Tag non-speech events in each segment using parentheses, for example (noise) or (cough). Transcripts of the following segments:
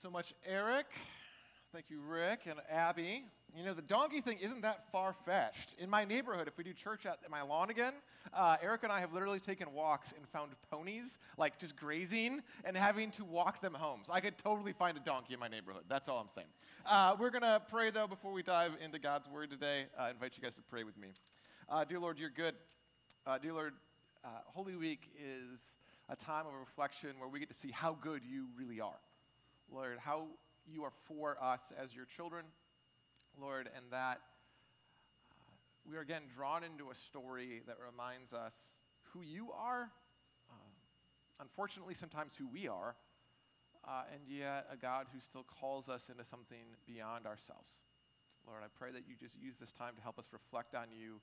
so much, Eric. Thank you, Rick and Abby. You know, the donkey thing isn't that far fetched. In my neighborhood, if we do church at my lawn again, uh, Eric and I have literally taken walks and found ponies, like just grazing, and having to walk them home. So I could totally find a donkey in my neighborhood. That's all I'm saying. Uh, we're going to pray, though, before we dive into God's word today. I invite you guys to pray with me. Uh, dear Lord, you're good. Uh, dear Lord, uh, Holy Week is a time of reflection where we get to see how good you really are. Lord, how you are for us as your children, Lord, and that uh, we are again drawn into a story that reminds us who you are, uh, unfortunately, sometimes who we are, uh, and yet a God who still calls us into something beyond ourselves. Lord, I pray that you just use this time to help us reflect on you.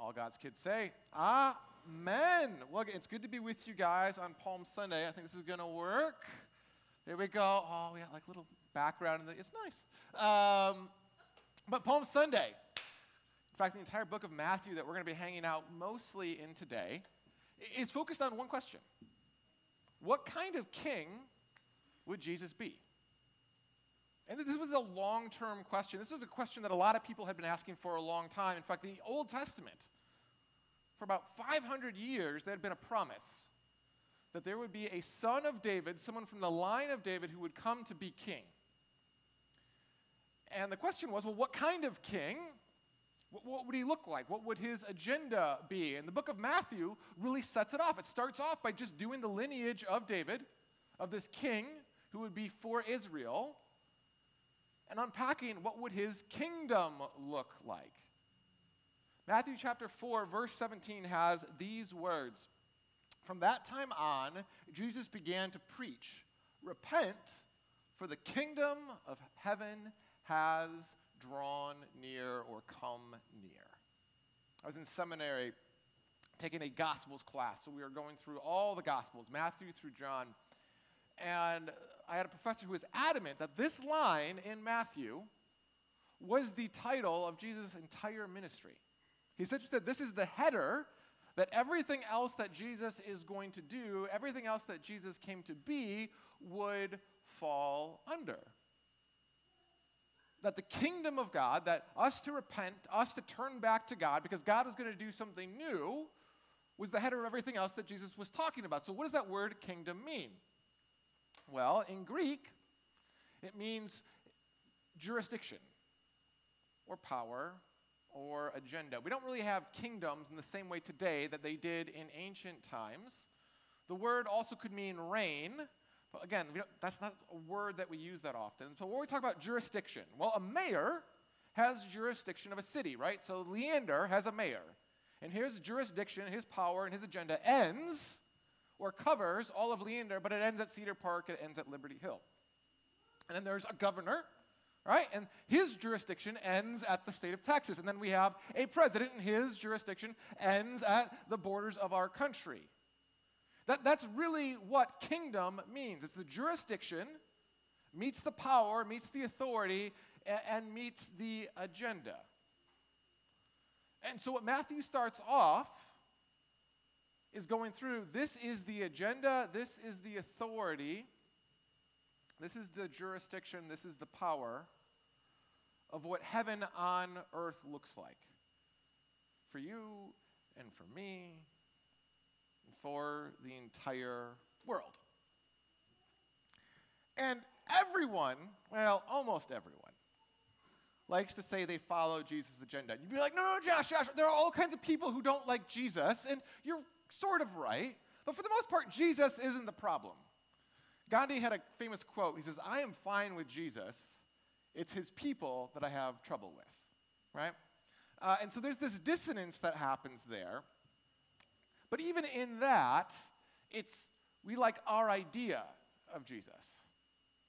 All God's kids say, Amen. Well, it's good to be with you guys on Palm Sunday. I think this is going to work. There we go. Oh, we got like a little background. In the, it's nice. Um, but Palm Sunday. In fact, the entire book of Matthew that we're going to be hanging out mostly in today is focused on one question What kind of king would Jesus be? And this was a long term question. This is a question that a lot of people had been asking for a long time. In fact, the Old Testament, for about 500 years, there had been a promise that there would be a son of David, someone from the line of David who would come to be king. And the question was well, what kind of king? What, what, would he look like? What would his agenda be? And the book of Matthew really sets it off. It starts off by just doing the lineage of David, of this king who would be for Israel, and unpacking what would his kingdom look like. Matthew chapter 4, verse 17 has these words from that time on, Jesus began to preach Repent, for the kingdom of heaven has drawn near or come near. I was in seminary taking a Gospels class, so we were going through all the Gospels, Matthew through John. And I had a professor who was adamant that this line in Matthew was the title of Jesus' entire ministry. He said, said this is the header that everything else that Jesus is going to do, everything else that Jesus came to be, would fall under. That the kingdom of God, that us to repent, us to turn back to God, because God is going to do something new, was the header of everything else that Jesus was talking about. So, what does that word kingdom mean? Well, in Greek, it means jurisdiction or power or agenda. We don't really have kingdoms in the same way today that they did in ancient times. The word also could mean reign. But again, that's not a word that we use that often. So, when we talk about jurisdiction, well, a mayor has jurisdiction of a city, right? So, Leander has a mayor. And his jurisdiction, his power, and his agenda ends or covers all of Leander, but it ends at Cedar Park, it ends at Liberty Hill. And then there's a governor, right? And his jurisdiction ends at the state of Texas. And then we have a president, and his jurisdiction ends at the borders of our country. That, that's really what kingdom means it's the jurisdiction meets the power, meets the authority, and, and meets the agenda. And so, what Matthew starts off is going through this is the agenda, this is the authority, this is the jurisdiction, this is the power of what heaven on earth looks like for you and for me and for the entire world. And everyone, well, almost everyone, likes to say they follow Jesus' agenda. And You'd be like, no, no, Josh, Josh, there are all kinds of people who don't like Jesus, and you're sort of right. But for the most part, Jesus isn't the problem. Gandhi had a famous quote. He says, I am fine with Jesus it's his people that I have trouble with, right? Uh, and so there's this dissonance that happens there. But even in that, it's we like our idea of Jesus.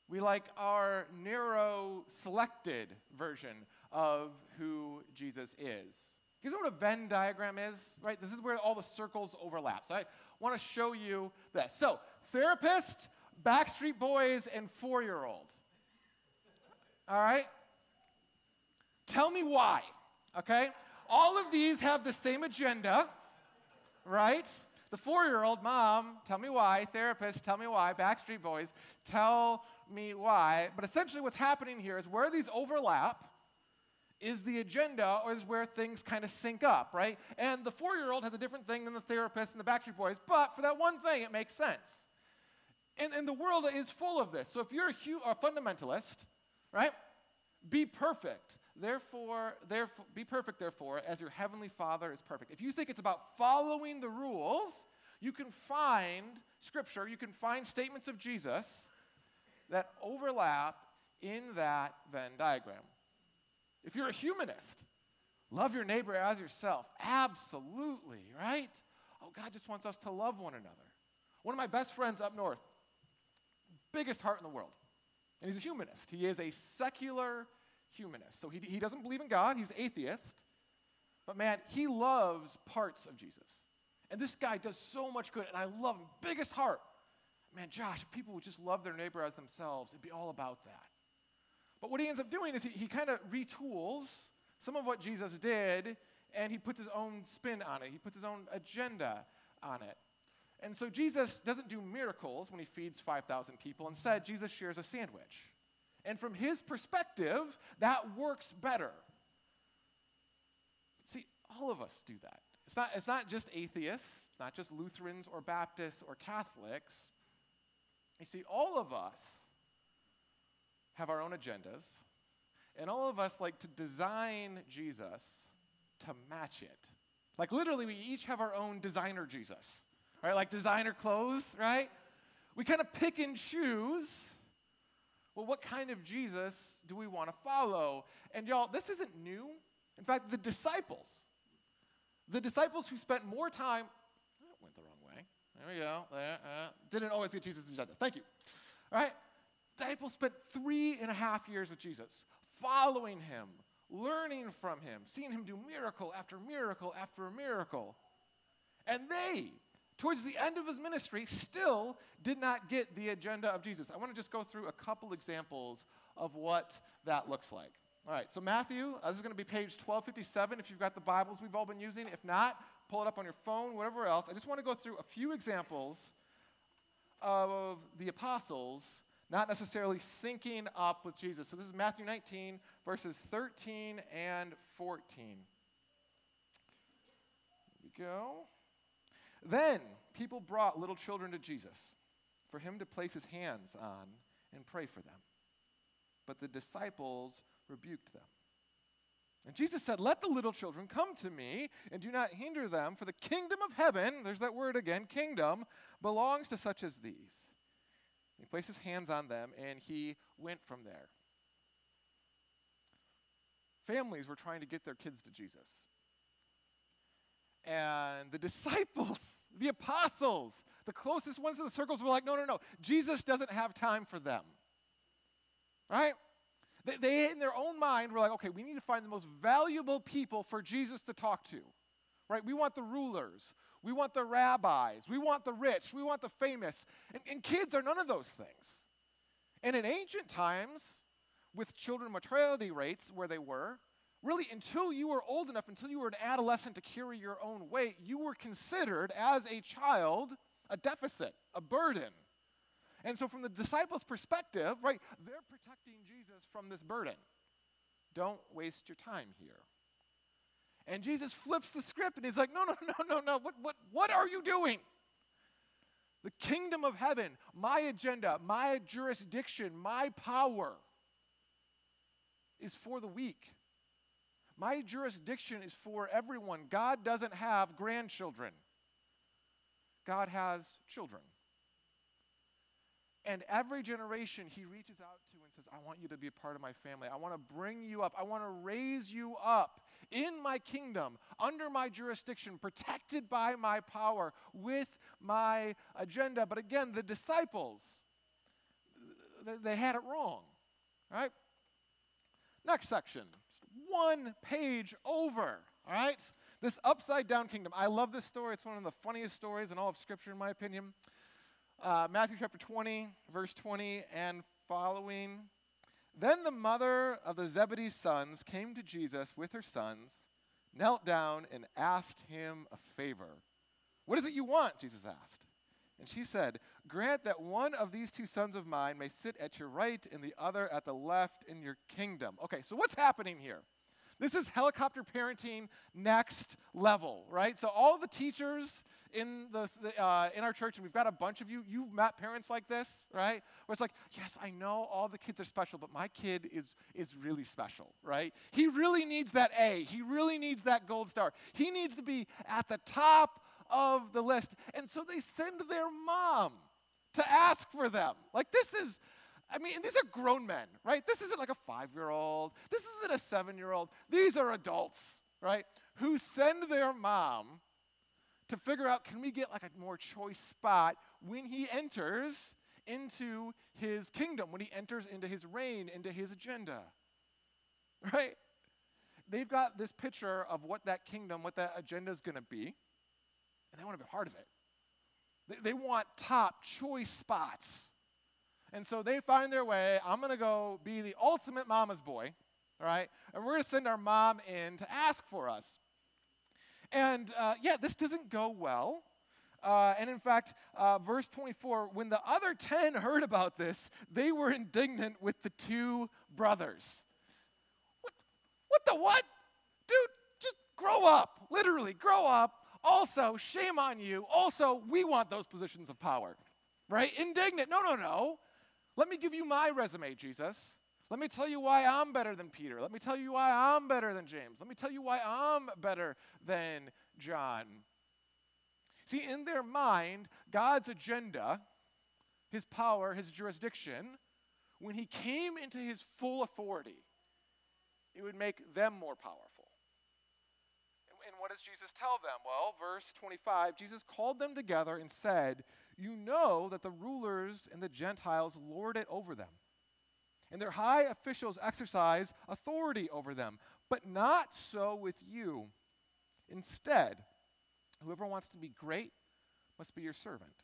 We like our narrow, selected version of who Jesus is. You know what a Venn diagram is, right? This is where all the circles overlap. So I want to show you this. So, therapist, Backstreet Boys, and four year old. All right? Tell me why, okay? All of these have the same agenda, right? The four year old, mom, tell me why. Therapist, tell me why. Backstreet Boys, tell me why. But essentially, what's happening here is where these overlap is the agenda or is where things kind of sync up, right? And the four year old has a different thing than the therapist and the Backstreet Boys, but for that one thing, it makes sense. And, and the world is full of this. So if you're a, hu- a fundamentalist, right? Be perfect. Therefore, therefore, be perfect, therefore, as your heavenly Father is perfect. If you think it's about following the rules, you can find scripture, you can find statements of Jesus that overlap in that Venn diagram. If you're a humanist, love your neighbor as yourself. Absolutely, right? Oh, God just wants us to love one another. One of my best friends up north, biggest heart in the world, and he's a humanist. He is a secular humanist. So he, he doesn't believe in God, he's atheist. But man, he loves parts of Jesus. And this guy does so much good, and I love him. Biggest heart. Man, Josh, if people would just love their neighbor as themselves, it'd be all about that. But what he ends up doing is he, he kind of retools some of what Jesus did, and he puts his own spin on it. He puts his own agenda on it. And so Jesus doesn't do miracles when he feeds 5,000 people. Instead, Jesus shares a sandwich. And from his perspective, that works better. See, all of us do that. It's not, it's not just atheists, it's not just Lutherans or Baptists or Catholics. You see, all of us have our own agendas, and all of us like to design Jesus to match it. Like literally, we each have our own designer Jesus, right? Like designer clothes, right? We kind of pick and choose. Well, what kind of Jesus do we want to follow? And y'all, this isn't new. In fact, the disciples, the disciples who spent more time, that went the wrong way. There we go. There, uh, didn't always get Jesus' agenda. Thank you. All right? Disciples spent three and a half years with Jesus, following him, learning from him, seeing him do miracle after miracle after miracle. And they, towards the end of his ministry, still did not get the agenda of Jesus. I want to just go through a couple examples of what that looks like. All right, so Matthew, uh, this is going to be page 1257 if you've got the Bibles we've all been using. If not, pull it up on your phone, whatever else. I just want to go through a few examples of the apostles not necessarily syncing up with Jesus. So this is Matthew 19, verses 13 and 14. Here we go. Then people brought little children to Jesus for him to place his hands on and pray for them. But the disciples rebuked them. And Jesus said, Let the little children come to me and do not hinder them, for the kingdom of heaven, there's that word again, kingdom, belongs to such as these. He placed his hands on them and he went from there. Families were trying to get their kids to Jesus. And the disciples, (laughs) the apostles, the closest ones to the circles were like, no, no, no. Jesus doesn't have time for them. Right? They, they, in their own mind, were like, okay, we need to find the most valuable people for Jesus to talk to. Right? We want the rulers. We want the rabbis. We want the rich. We want the famous. And, and kids are none of those things. And in ancient times, with children mortality rates where they were, really until you were old enough, until you were an adolescent to carry your own weight, you were considered as a child a deficit, a burden. And so, from the disciples' perspective, right, they're protecting Jesus from this burden. Don't waste your time here. And Jesus flips the script and he's like, no, no, no, no, no. What, what, what are you doing? The kingdom of heaven, my agenda, my jurisdiction, my power is for the weak. My jurisdiction is for everyone. God doesn't have grandchildren, God has children. And every generation he reaches out to and says, I want you to be a part of my family. I want to bring you up. I want to raise you up in my kingdom, under my jurisdiction, protected by my power, with my agenda. But again, the disciples, they had it wrong, right? Next section, one page over, all right? This upside down kingdom. I love this story. It's one of the funniest stories in all of Scripture, in my opinion. Uh, Matthew chapter 20, verse 20 and following. Then the mother of the Zebedee's sons came to Jesus with her sons, knelt down, and asked him a favor. What is it you want? Jesus asked. And she said, Grant that one of these two sons of mine may sit at your right and the other at the left in your kingdom. Okay, so what's happening here? This is helicopter parenting next level, right? So all the teachers in the, uh, in our church, and we've got a bunch of you. You've met parents like this, right? Where it's like, yes, I know all the kids are special, but my kid is is really special, right? He really needs that A. He really needs that gold star. He needs to be at the top of the list, and so they send their mom to ask for them. Like this is I mean, these are grown men, right? This isn't like a five year old. This isn't a seven year old. These are adults, right? Who send their mom to figure out can we get like a more choice spot when he enters into his kingdom, when he enters into his reign, into his agenda, right? They've got this picture of what that kingdom, what that agenda is going to be, and they want to be part of it. They, they want top choice spots and so they find their way. I'm going to go be the ultimate mama's boy, all right? And we're going to send our mom in to ask for us. And uh, yeah, this doesn't go well. Uh, and in fact, uh, verse 24, when the other 10 heard about this, they were indignant with the two brothers. What, what the what? Dude, just grow up. Literally, grow up. Also, shame on you. Also, we want those positions of power, right? Indignant. No, no, no. Let me give you my resume, Jesus. Let me tell you why I'm better than Peter. Let me tell you why I'm better than James. Let me tell you why I'm better than John. See, in their mind, God's agenda, his power, his jurisdiction, when he came into his full authority, it would make them more powerful. And what does Jesus tell them? Well, verse 25, Jesus called them together and said, you know that the rulers and the Gentiles lord it over them, and their high officials exercise authority over them. But not so with you. Instead, whoever wants to be great must be your servant,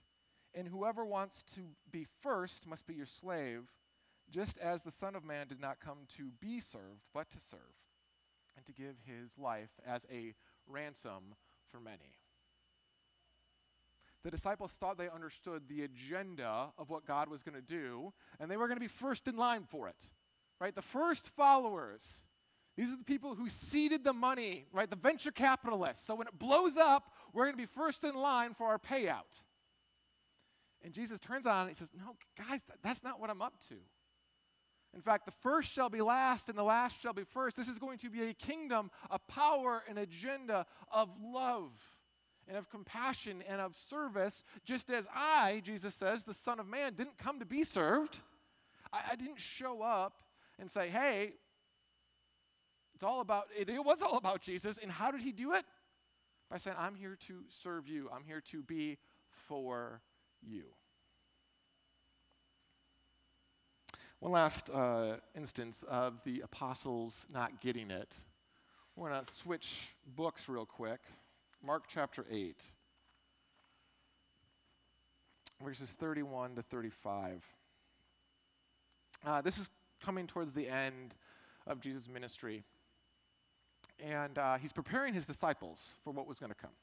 and whoever wants to be first must be your slave, just as the Son of Man did not come to be served, but to serve, and to give his life as a ransom for many the disciples thought they understood the agenda of what God was going to do, and they were going to be first in line for it. Right? The first followers. These are the people who seeded the money, right? The venture capitalists. So when it blows up, we're going to be first in line for our payout. And Jesus turns on and he says, No, guys, that's not what I'm up to. In fact, the first shall be last and the last shall be first. This is going to be a kingdom, a power, an agenda of love and of compassion and of service, just as I, Jesus says, the Son of Man, didn't come to be served. I, I didn't show up and say, hey, it's all about, it, it was all about Jesus. And how did he do it? By saying, I'm here to serve you, I'm here to be for you. One last uh, instance of the apostles not getting it. We're going to switch books real quick. Mark chapter 8, verses 31 to 35. Uh, this is coming towards the end of Jesus' ministry. And uh, he's preparing his disciples for what was going to come.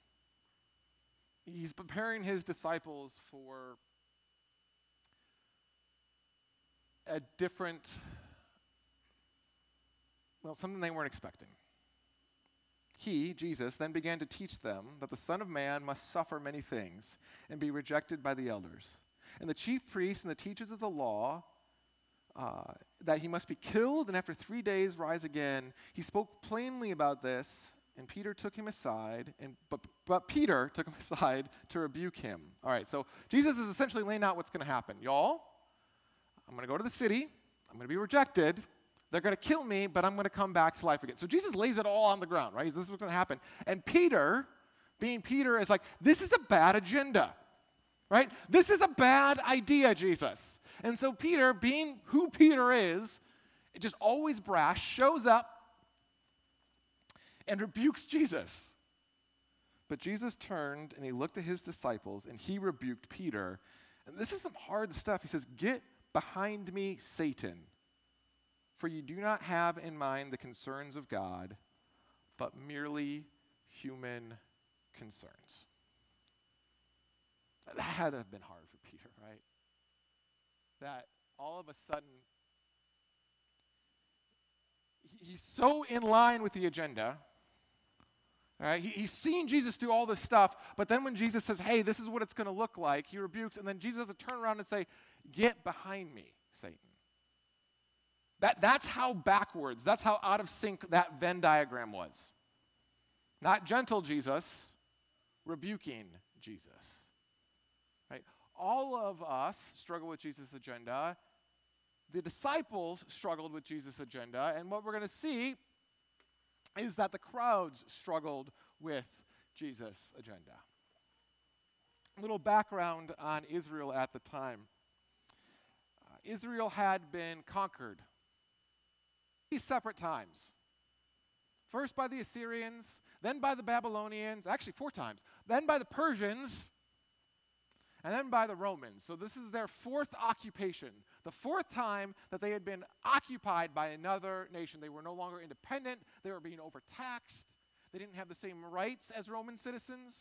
He's preparing his disciples for a different, well, something they weren't expecting he, Jesus, then began to teach them that the Son of Man must suffer many things and be rejected by the elders. And the chief priests and the teachers of the law, uh, that he must be killed and after three days rise again. He spoke plainly about this, and Peter took him aside, and, but, but Peter (laughs) took him aside to rebuke him. All right, so Jesus is essentially laying out what's going to happen. Y'all, I'm going to go to the city, I'm going to be rejected, they're going to kill me, but I'm going to come back to life again. So Jesus lays it all on the ground, right? This is what's going to happen. And Peter, being Peter, is like, this is a bad agenda, right? This is a bad idea, Jesus. And so Peter, being who Peter is, just always brash, shows up and rebukes Jesus. But Jesus turned and he looked at his disciples and he rebuked Peter. And this is some hard stuff. He says, Get behind me, Satan. For you do not have in mind the concerns of God, but merely human concerns. That had to have been hard for Peter, right? That all of a sudden, he's so in line with the agenda. Right, he, he's seen Jesus do all this stuff, but then when Jesus says, hey, this is what it's going to look like, he rebukes, and then Jesus has to turn around and say, get behind me, Satan. That, that's how backwards, that's how out of sync that Venn diagram was. Not gentle Jesus, rebuking Jesus. Right? All of us struggle with Jesus' agenda. The disciples struggled with Jesus' agenda. And what we're going to see is that the crowds struggled with Jesus' agenda. A little background on Israel at the time uh, Israel had been conquered separate times. First by the Assyrians, then by the Babylonians, actually, four times, then by the Persians, and then by the Romans. So this is their fourth occupation. The fourth time that they had been occupied by another nation. They were no longer independent, they were being overtaxed, they didn't have the same rights as Roman citizens.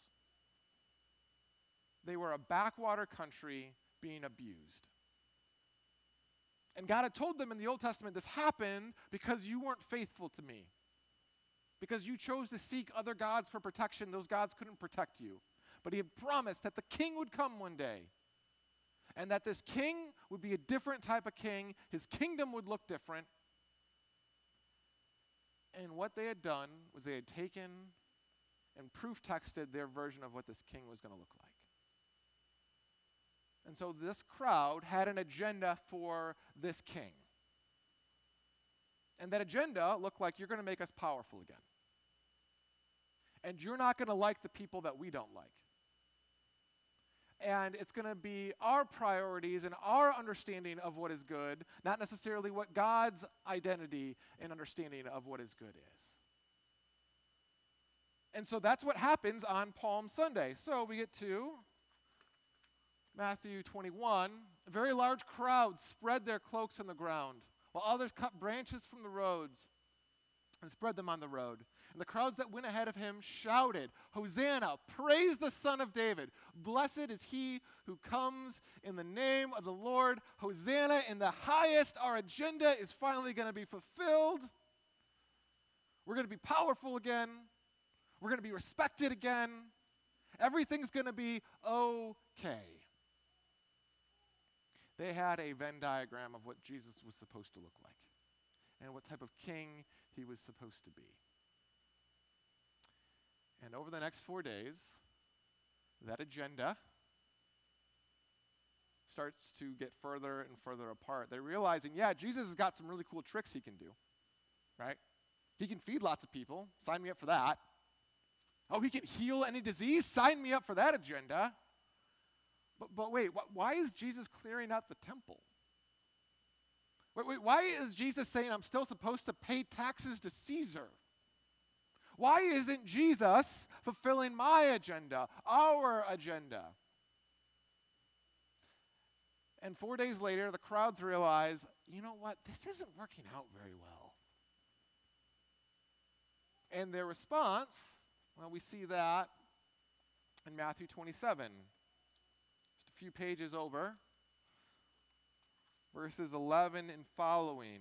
They were a backwater country being abused. And God had told them in the Old Testament this happened because you weren't faithful to me. Because you chose to seek other gods for protection, those gods couldn't protect you. But he had promised that the king would come one day. And that this king would be a different type of king. His kingdom would look different. And what they had done was they had taken and proof texted their version of what this king was going to look like. And so this crowd had an agenda for this king. And that agenda looked like you're going to make us powerful again. And you're not going to like the people that we don't like and it's going to be our priorities and our understanding of what is good, not necessarily what God's identity and understanding of what is good is. And so that's what happens on Palm Sunday. So we get to Matthew 21. A very large crowd spread their cloaks on the ground, while others cut branches from the roads and spread them on the road. And the crowds that went ahead of him shouted, Hosanna, praise the Son of David. Blessed is he who comes in the name of the Lord. Hosanna in the highest. Our agenda is finally going to be fulfilled. We're going to be powerful again. We're going to be respected again. Everything's going to be okay. They had a Venn diagram of what Jesus was supposed to look like and what type of king he was supposed to be. And over the next four days, that agenda starts to get further and further apart. They're realizing, yeah, Jesus has got some really cool tricks he can do, right? He can feed lots of people. Sign me up for that. Oh, he can heal any disease. Sign me up for that agenda. But, but wait, wh- why is Jesus clearing out the temple? Wait, wait, why is Jesus saying I'm still supposed to pay taxes to Caesar? Why isn't Jesus fulfilling my agenda, our agenda? And four days later, the crowds realize, you know what, this isn't working out very well. And their response, well, we see that in Matthew 27, just a few pages over, verses 11 and following.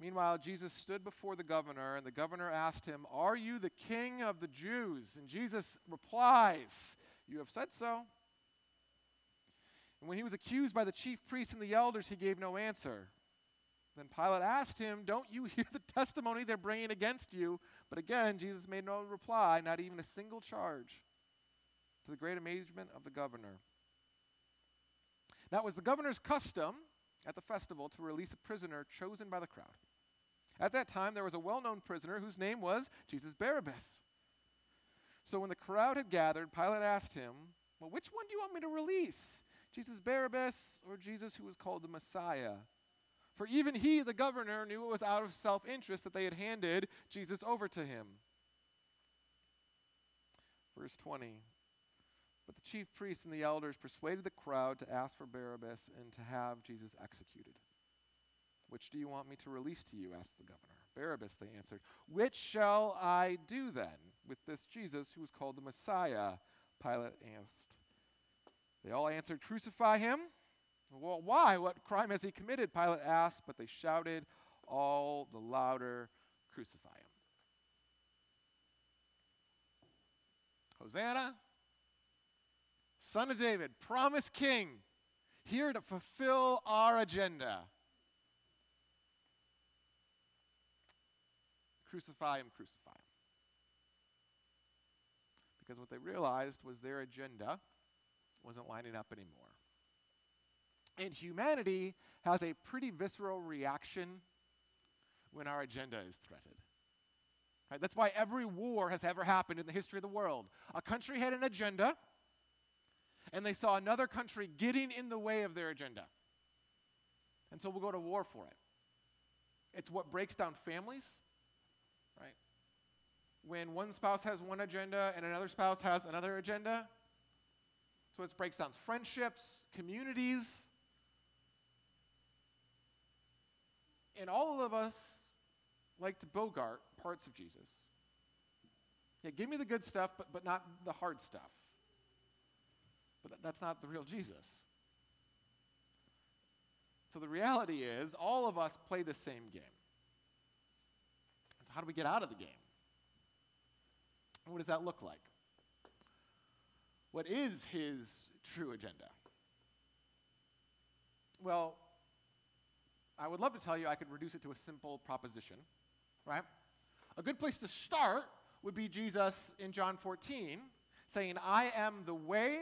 Meanwhile, Jesus stood before the governor, and the governor asked him, Are you the king of the Jews? And Jesus replies, You have said so. And when he was accused by the chief priests and the elders, he gave no answer. Then Pilate asked him, Don't you hear the testimony they're bringing against you? But again, Jesus made no reply, not even a single charge, to the great amazement of the governor. Now, it was the governor's custom at the festival to release a prisoner chosen by the crowd. At that time, there was a well known prisoner whose name was Jesus Barabbas. So when the crowd had gathered, Pilate asked him, Well, which one do you want me to release? Jesus Barabbas or Jesus who was called the Messiah? For even he, the governor, knew it was out of self interest that they had handed Jesus over to him. Verse 20. But the chief priests and the elders persuaded the crowd to ask for Barabbas and to have Jesus executed. Which do you want me to release to you? asked the governor. Barabbas, they answered. Which shall I do then with this Jesus who is called the Messiah? Pilate asked. They all answered, Crucify him. Well, why? What crime has he committed? Pilate asked, but they shouted all the louder, Crucify him. Hosanna, Son of David, promised king, here to fulfill our agenda. Crucify him, crucify him. Because what they realized was their agenda wasn't lining up anymore. And humanity has a pretty visceral reaction when our agenda is threatened. Right? That's why every war has ever happened in the history of the world. A country had an agenda, and they saw another country getting in the way of their agenda. And so we'll go to war for it. It's what breaks down families, right? When one spouse has one agenda and another spouse has another agenda. So it breaks down friendships, communities. And all of us like to bogart parts of Jesus. Yeah, give me the good stuff, but, but not the hard stuff. But that's not the real Jesus. So the reality is, all of us play the same game. So, how do we get out of the game? What does that look like? What is his true agenda? Well, I would love to tell you I could reduce it to a simple proposition, right? A good place to start would be Jesus in John 14 saying, I am the way,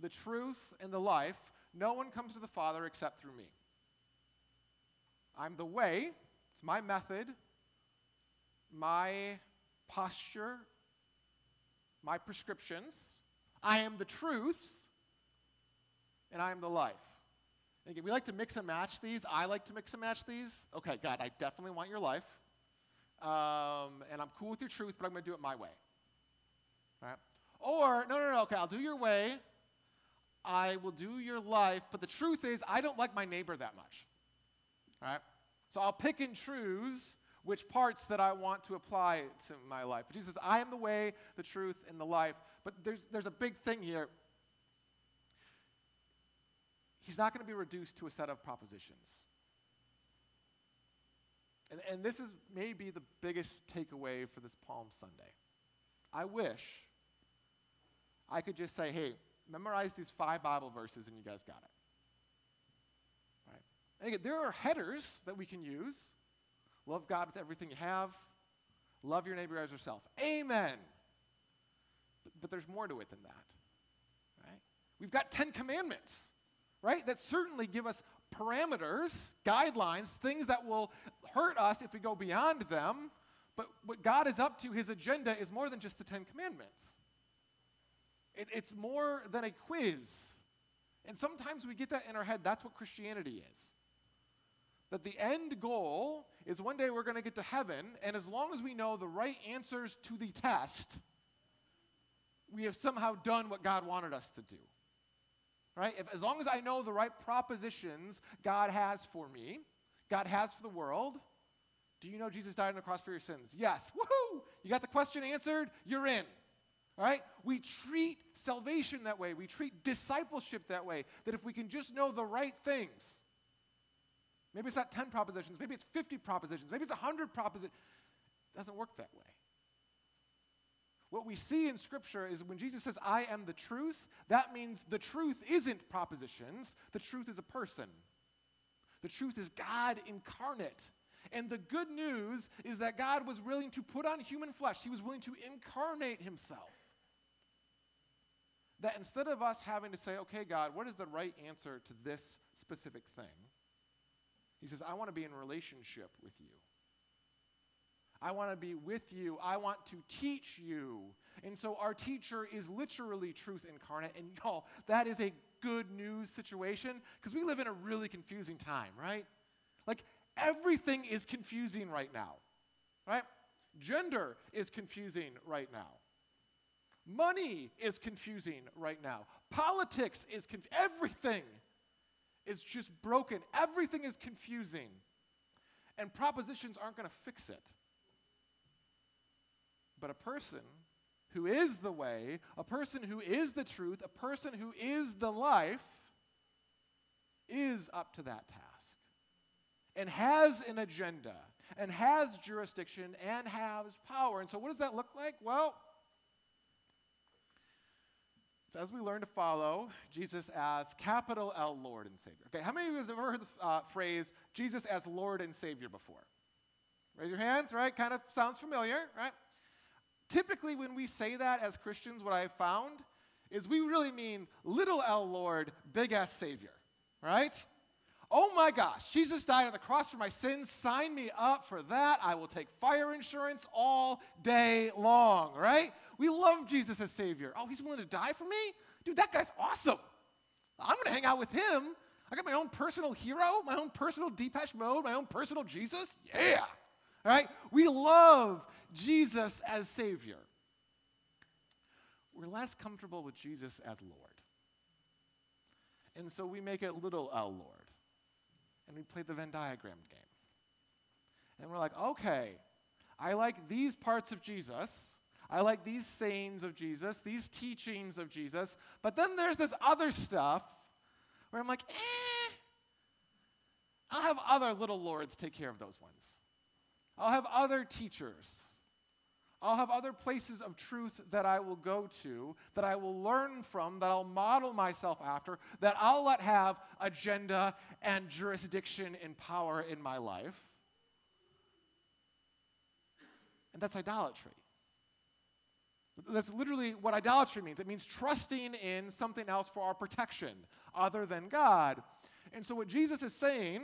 the truth, and the life. No one comes to the Father except through me. I'm the way, it's my method, my posture, my prescriptions. I am the truth, and I am the life. Again, we like to mix and match these. I like to mix and match these. Okay, God, I definitely want your life. Um, and I'm cool with your truth, but I'm going to do it my way. Right? Or, no, no, no, okay, I'll do your way. I will do your life, but the truth is, I don't like my neighbor that much. All right? So I'll pick and choose which parts that I want to apply to my life. But Jesus says, I am the way, the truth, and the life. But there's, there's a big thing here. He's not going to be reduced to a set of propositions. And, and this is maybe the biggest takeaway for this Palm Sunday. I wish I could just say, hey, memorize these five Bible verses and you guys got it. Right? Again, there are headers that we can use. Love God with everything you have. Love your neighbor as yourself. Amen. But, but there's more to it than that. Right? We've got Ten Commandments, right? That certainly give us parameters, guidelines, things that will hurt us if we go beyond them. But what God is up to, his agenda, is more than just the Ten Commandments. It, it's more than a quiz. And sometimes we get that in our head. That's what Christianity is. That the end goal is one day we're going to get to heaven, and as long as we know the right answers to the test, we have somehow done what God wanted us to do. Right? If, as long as I know the right propositions God has for me, God has for the world, do you know Jesus died on the cross for your sins? Yes. Woohoo! You got the question answered? You're in. Right? We treat salvation that way. We treat discipleship that way. That if we can just know the right things, maybe it's not 10 propositions, maybe it's 50 propositions, maybe it's 100 propositions. It doesn't work that way. What we see in Scripture is when Jesus says, I am the truth, that means the truth isn't propositions, the truth is a person. The truth is God incarnate. And the good news is that God was willing to put on human flesh, He was willing to incarnate Himself. That instead of us having to say, okay, God, what is the right answer to this specific thing? He says, I want to be in relationship with you. I want to be with you. I want to teach you. And so our teacher is literally truth incarnate. And y'all, that is a good news situation because we live in a really confusing time, right? Like everything is confusing right now, right? Gender is confusing right now. Money is confusing right now. Politics is conf- everything is just broken. Everything is confusing. And propositions aren't going to fix it. But a person who is the way, a person who is the truth, a person who is the life, is up to that task and has an agenda and has jurisdiction and has power. And so, what does that look like? Well, it's as we learn to follow Jesus as capital L Lord and Savior. Okay, how many of you have ever heard the uh, phrase Jesus as Lord and Savior before? Raise your hands, right? Kind of sounds familiar, right? Typically, when we say that as Christians, what I've found is we really mean little L Lord, big S Savior, right? Oh my gosh, Jesus died on the cross for my sins. Sign me up for that. I will take fire insurance all day long, right? We love Jesus as Savior. Oh, he's willing to die for me? Dude, that guy's awesome. I'm going to hang out with him. I got my own personal hero, my own personal Depeche Mode, my own personal Jesus. Yeah. All right? We love Jesus as Savior. We're less comfortable with Jesus as Lord. And so we make it little L Lord. And we play the Venn diagram game. And we're like, okay, I like these parts of Jesus. I like these sayings of Jesus, these teachings of Jesus. But then there's this other stuff where I'm like, eh, I'll have other little lords take care of those ones. I'll have other teachers. I'll have other places of truth that I will go to, that I will learn from, that I'll model myself after, that I'll let have agenda and jurisdiction and power in my life. And that's idolatry. That's literally what idolatry means. It means trusting in something else for our protection other than God. And so, what Jesus is saying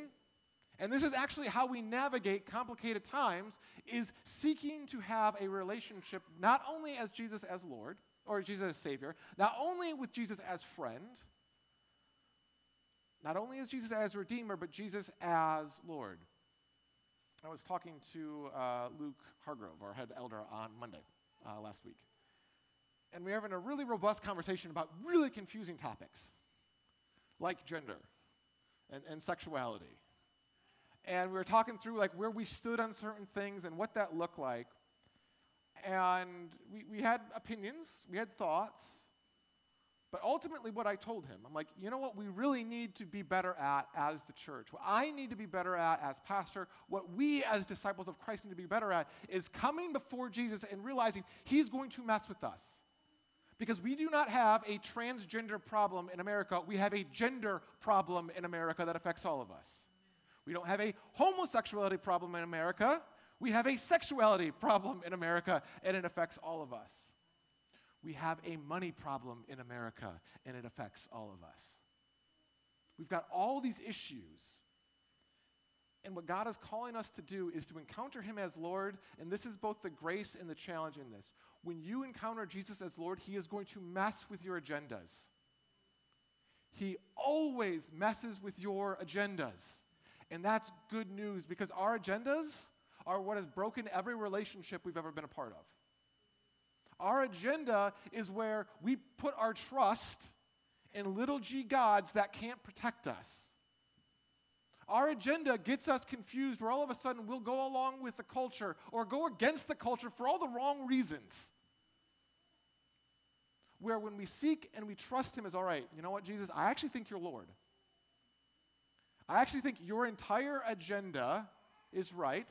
and this is actually how we navigate complicated times is seeking to have a relationship not only as Jesus as Lord or Jesus as Savior, not only with Jesus as friend, not only as Jesus as Redeemer, but Jesus as Lord. I was talking to uh, Luke Hargrove, our head elder, on Monday uh, last week. And we were having a really robust conversation about really confusing topics, like gender and, and sexuality and we were talking through like where we stood on certain things and what that looked like. And we, we had opinions, we had thoughts, but ultimately what I told him, I'm like, you know what we really need to be better at as the church, what I need to be better at as pastor, what we as disciples of Christ need to be better at is coming before Jesus and realizing he's going to mess with us. Because we do not have a transgender problem in America, we have a gender problem in America that affects all of us. We don't have a homosexuality problem in America. We have a sexuality problem in America, and it affects all of us. We have a money problem in America, and it affects all of us. We've got all these issues. And what God is calling us to do is to encounter Him as Lord, and this is both the grace and the challenge in this. When you encounter Jesus as Lord, He is going to mess with your agendas. He always messes with your agendas. And that's good news because our agendas are what has broken every relationship we've ever been a part of. Our agenda is where we put our trust in little g gods that can't protect us. Our agenda gets us confused where all of a sudden we'll go along with the culture or go against the culture for all the wrong reasons. Where when we seek and we trust Him as, all right, you know what, Jesus, I actually think you're Lord. I actually think your entire agenda is right.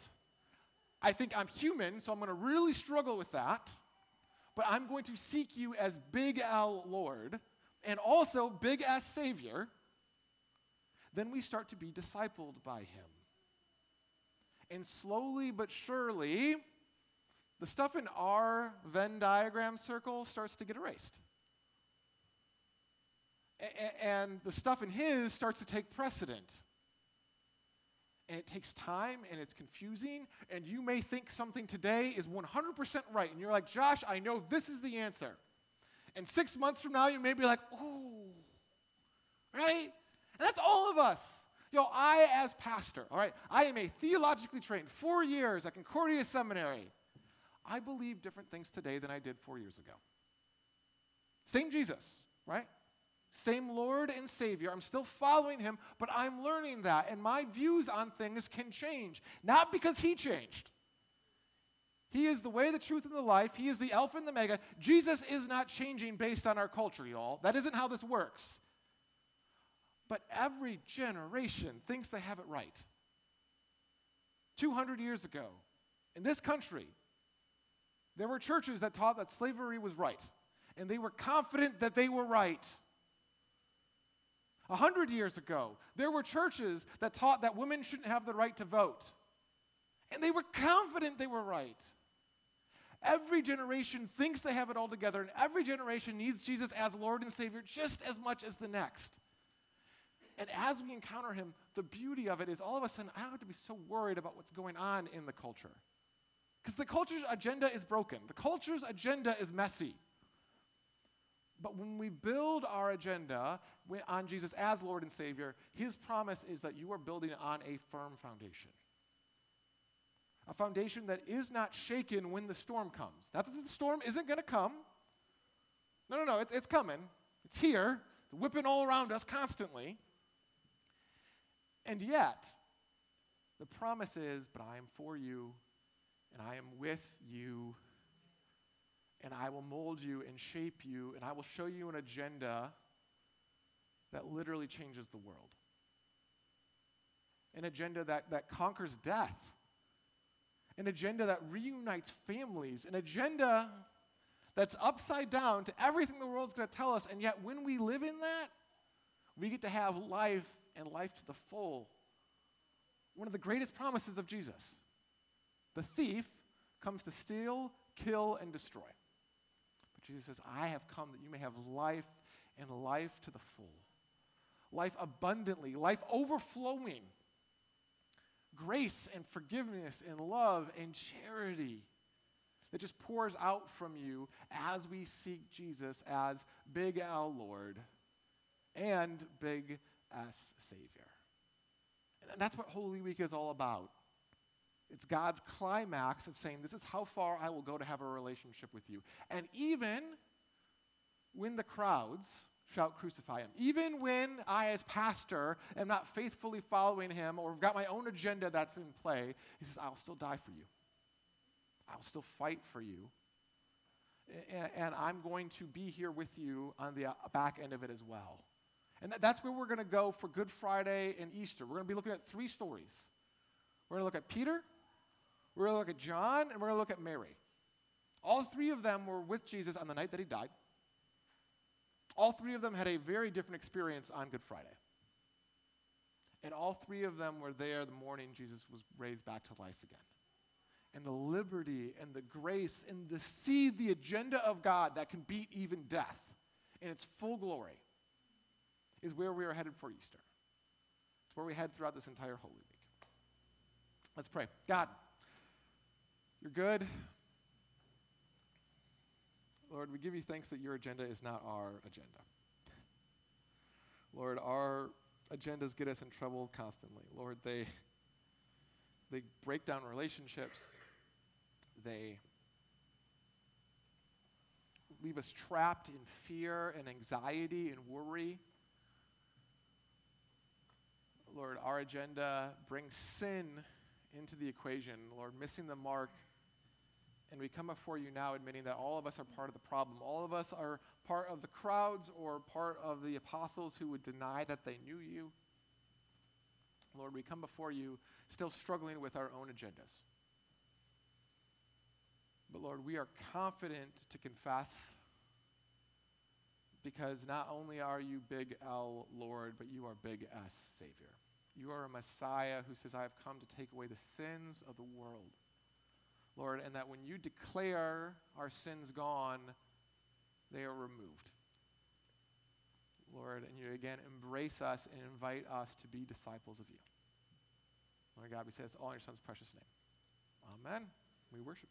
I think I'm human, so I'm going to really struggle with that. But I'm going to seek you as Big L Lord and also Big S Savior. Then we start to be discipled by Him. And slowly but surely, the stuff in our Venn diagram circle starts to get erased. and the stuff in his starts to take precedent and it takes time and it's confusing, and you may think something today is 100% right, and you're like, Josh, I know this is the answer. And six months from now, you may be like, ooh, right? And that's all of us. Yo, I, as pastor, all right, I am a theologically trained, four years at Concordia Seminary. I believe different things today than I did four years ago. Same Jesus, right? same Lord and Savior. I'm still following him, but I'm learning that. And my views on things can change. Not because he changed, He is the way, the truth, and the life. He is the Alpha and the Omega. Jesus is not changing based on our culture, y'all. That isn't how this works. But every generation thinks they have it right. 200 years ago, in this country, there were churches that taught that slavery was right, and they were confident that they were right. A hundred years ago, there were churches that taught that women shouldn't have the right to vote, and they were confident they were right. Every generation thinks they have it all together, and every generation needs Jesus as Lord and Savior just as much as the next. And as we encounter Him, the beauty of it is all of a sudden, I don't have to be so worried about what's going on in the culture. Because the culture's agenda is broken, the culture's agenda is messy. But when we build our agenda on Jesus as Lord and Savior, His promise is that you are building on a firm foundation a foundation that is not shaken when the storm comes. Not that the storm isn't going to come. No, no, no, it's, it's coming. It's here, it's whipping all around us constantly. And yet, the promise is, but I am for you, and I am with you, and I will mold you and shape you, and I will show you an agenda that literally changes the world. An agenda that, that conquers death an agenda that reunites families, an agenda that's upside down to everything the world's going to tell us. And yet, when we live in that, we get to have life and life to the full. One of the greatest promises of Jesus. The thief comes to steal, kill, and destroy. But Jesus says, I have come that you may have life and life to the full. Life abundantly, life overflowing grace and forgiveness and love and charity that just pours out from you as we seek Jesus as Big L Lord and Big S Savior. And that's what Holy Week is all about. It's God's climax of saying, This is how far I will go to have a relationship with you. And even when the crowds, shout, Crucify him. Even when I, as pastor, am not faithfully following him or have got my own agenda that's in play, he says, I'll still die for you. I'll still fight for you. And, and I'm going to be here with you on the uh, back end of it as well. And that, that's where we're going to go for Good Friday and Easter. We're going to be looking at three stories. We're going to look at Peter, we're going to look at John, and we're going to look at Mary. All three of them were with Jesus on the night that he died. All three of them had a very different experience on Good Friday. And all three of them were there the morning Jesus was raised back to life again. And the liberty and the grace and the see the agenda of God that can beat even death in its full glory is where we are headed for Easter. It's where we head throughout this entire Holy Week. Let's pray. God, you're good. Lord, we give you thanks that your agenda is not our agenda. Lord, our agendas get us in trouble constantly. Lord, they, they break down relationships, they leave us trapped in fear and anxiety and worry. Lord, our agenda brings sin into the equation. Lord, missing the mark and we come before you now admitting that all of us are part of the problem. All of us are part of the crowds or part of the apostles who would deny that they knew you. Lord, we come before you still struggling with our own agendas. But Lord, we are confident to confess because not only are you big L Lord, but you are big S Savior. You are a Messiah who says, I have come to take away the sins of the world. Lord, and that when you declare our sins gone, they are removed. Lord, and you again embrace us and invite us to be disciples of you. Lord God, we say this all in your son's precious name. Amen. We worship.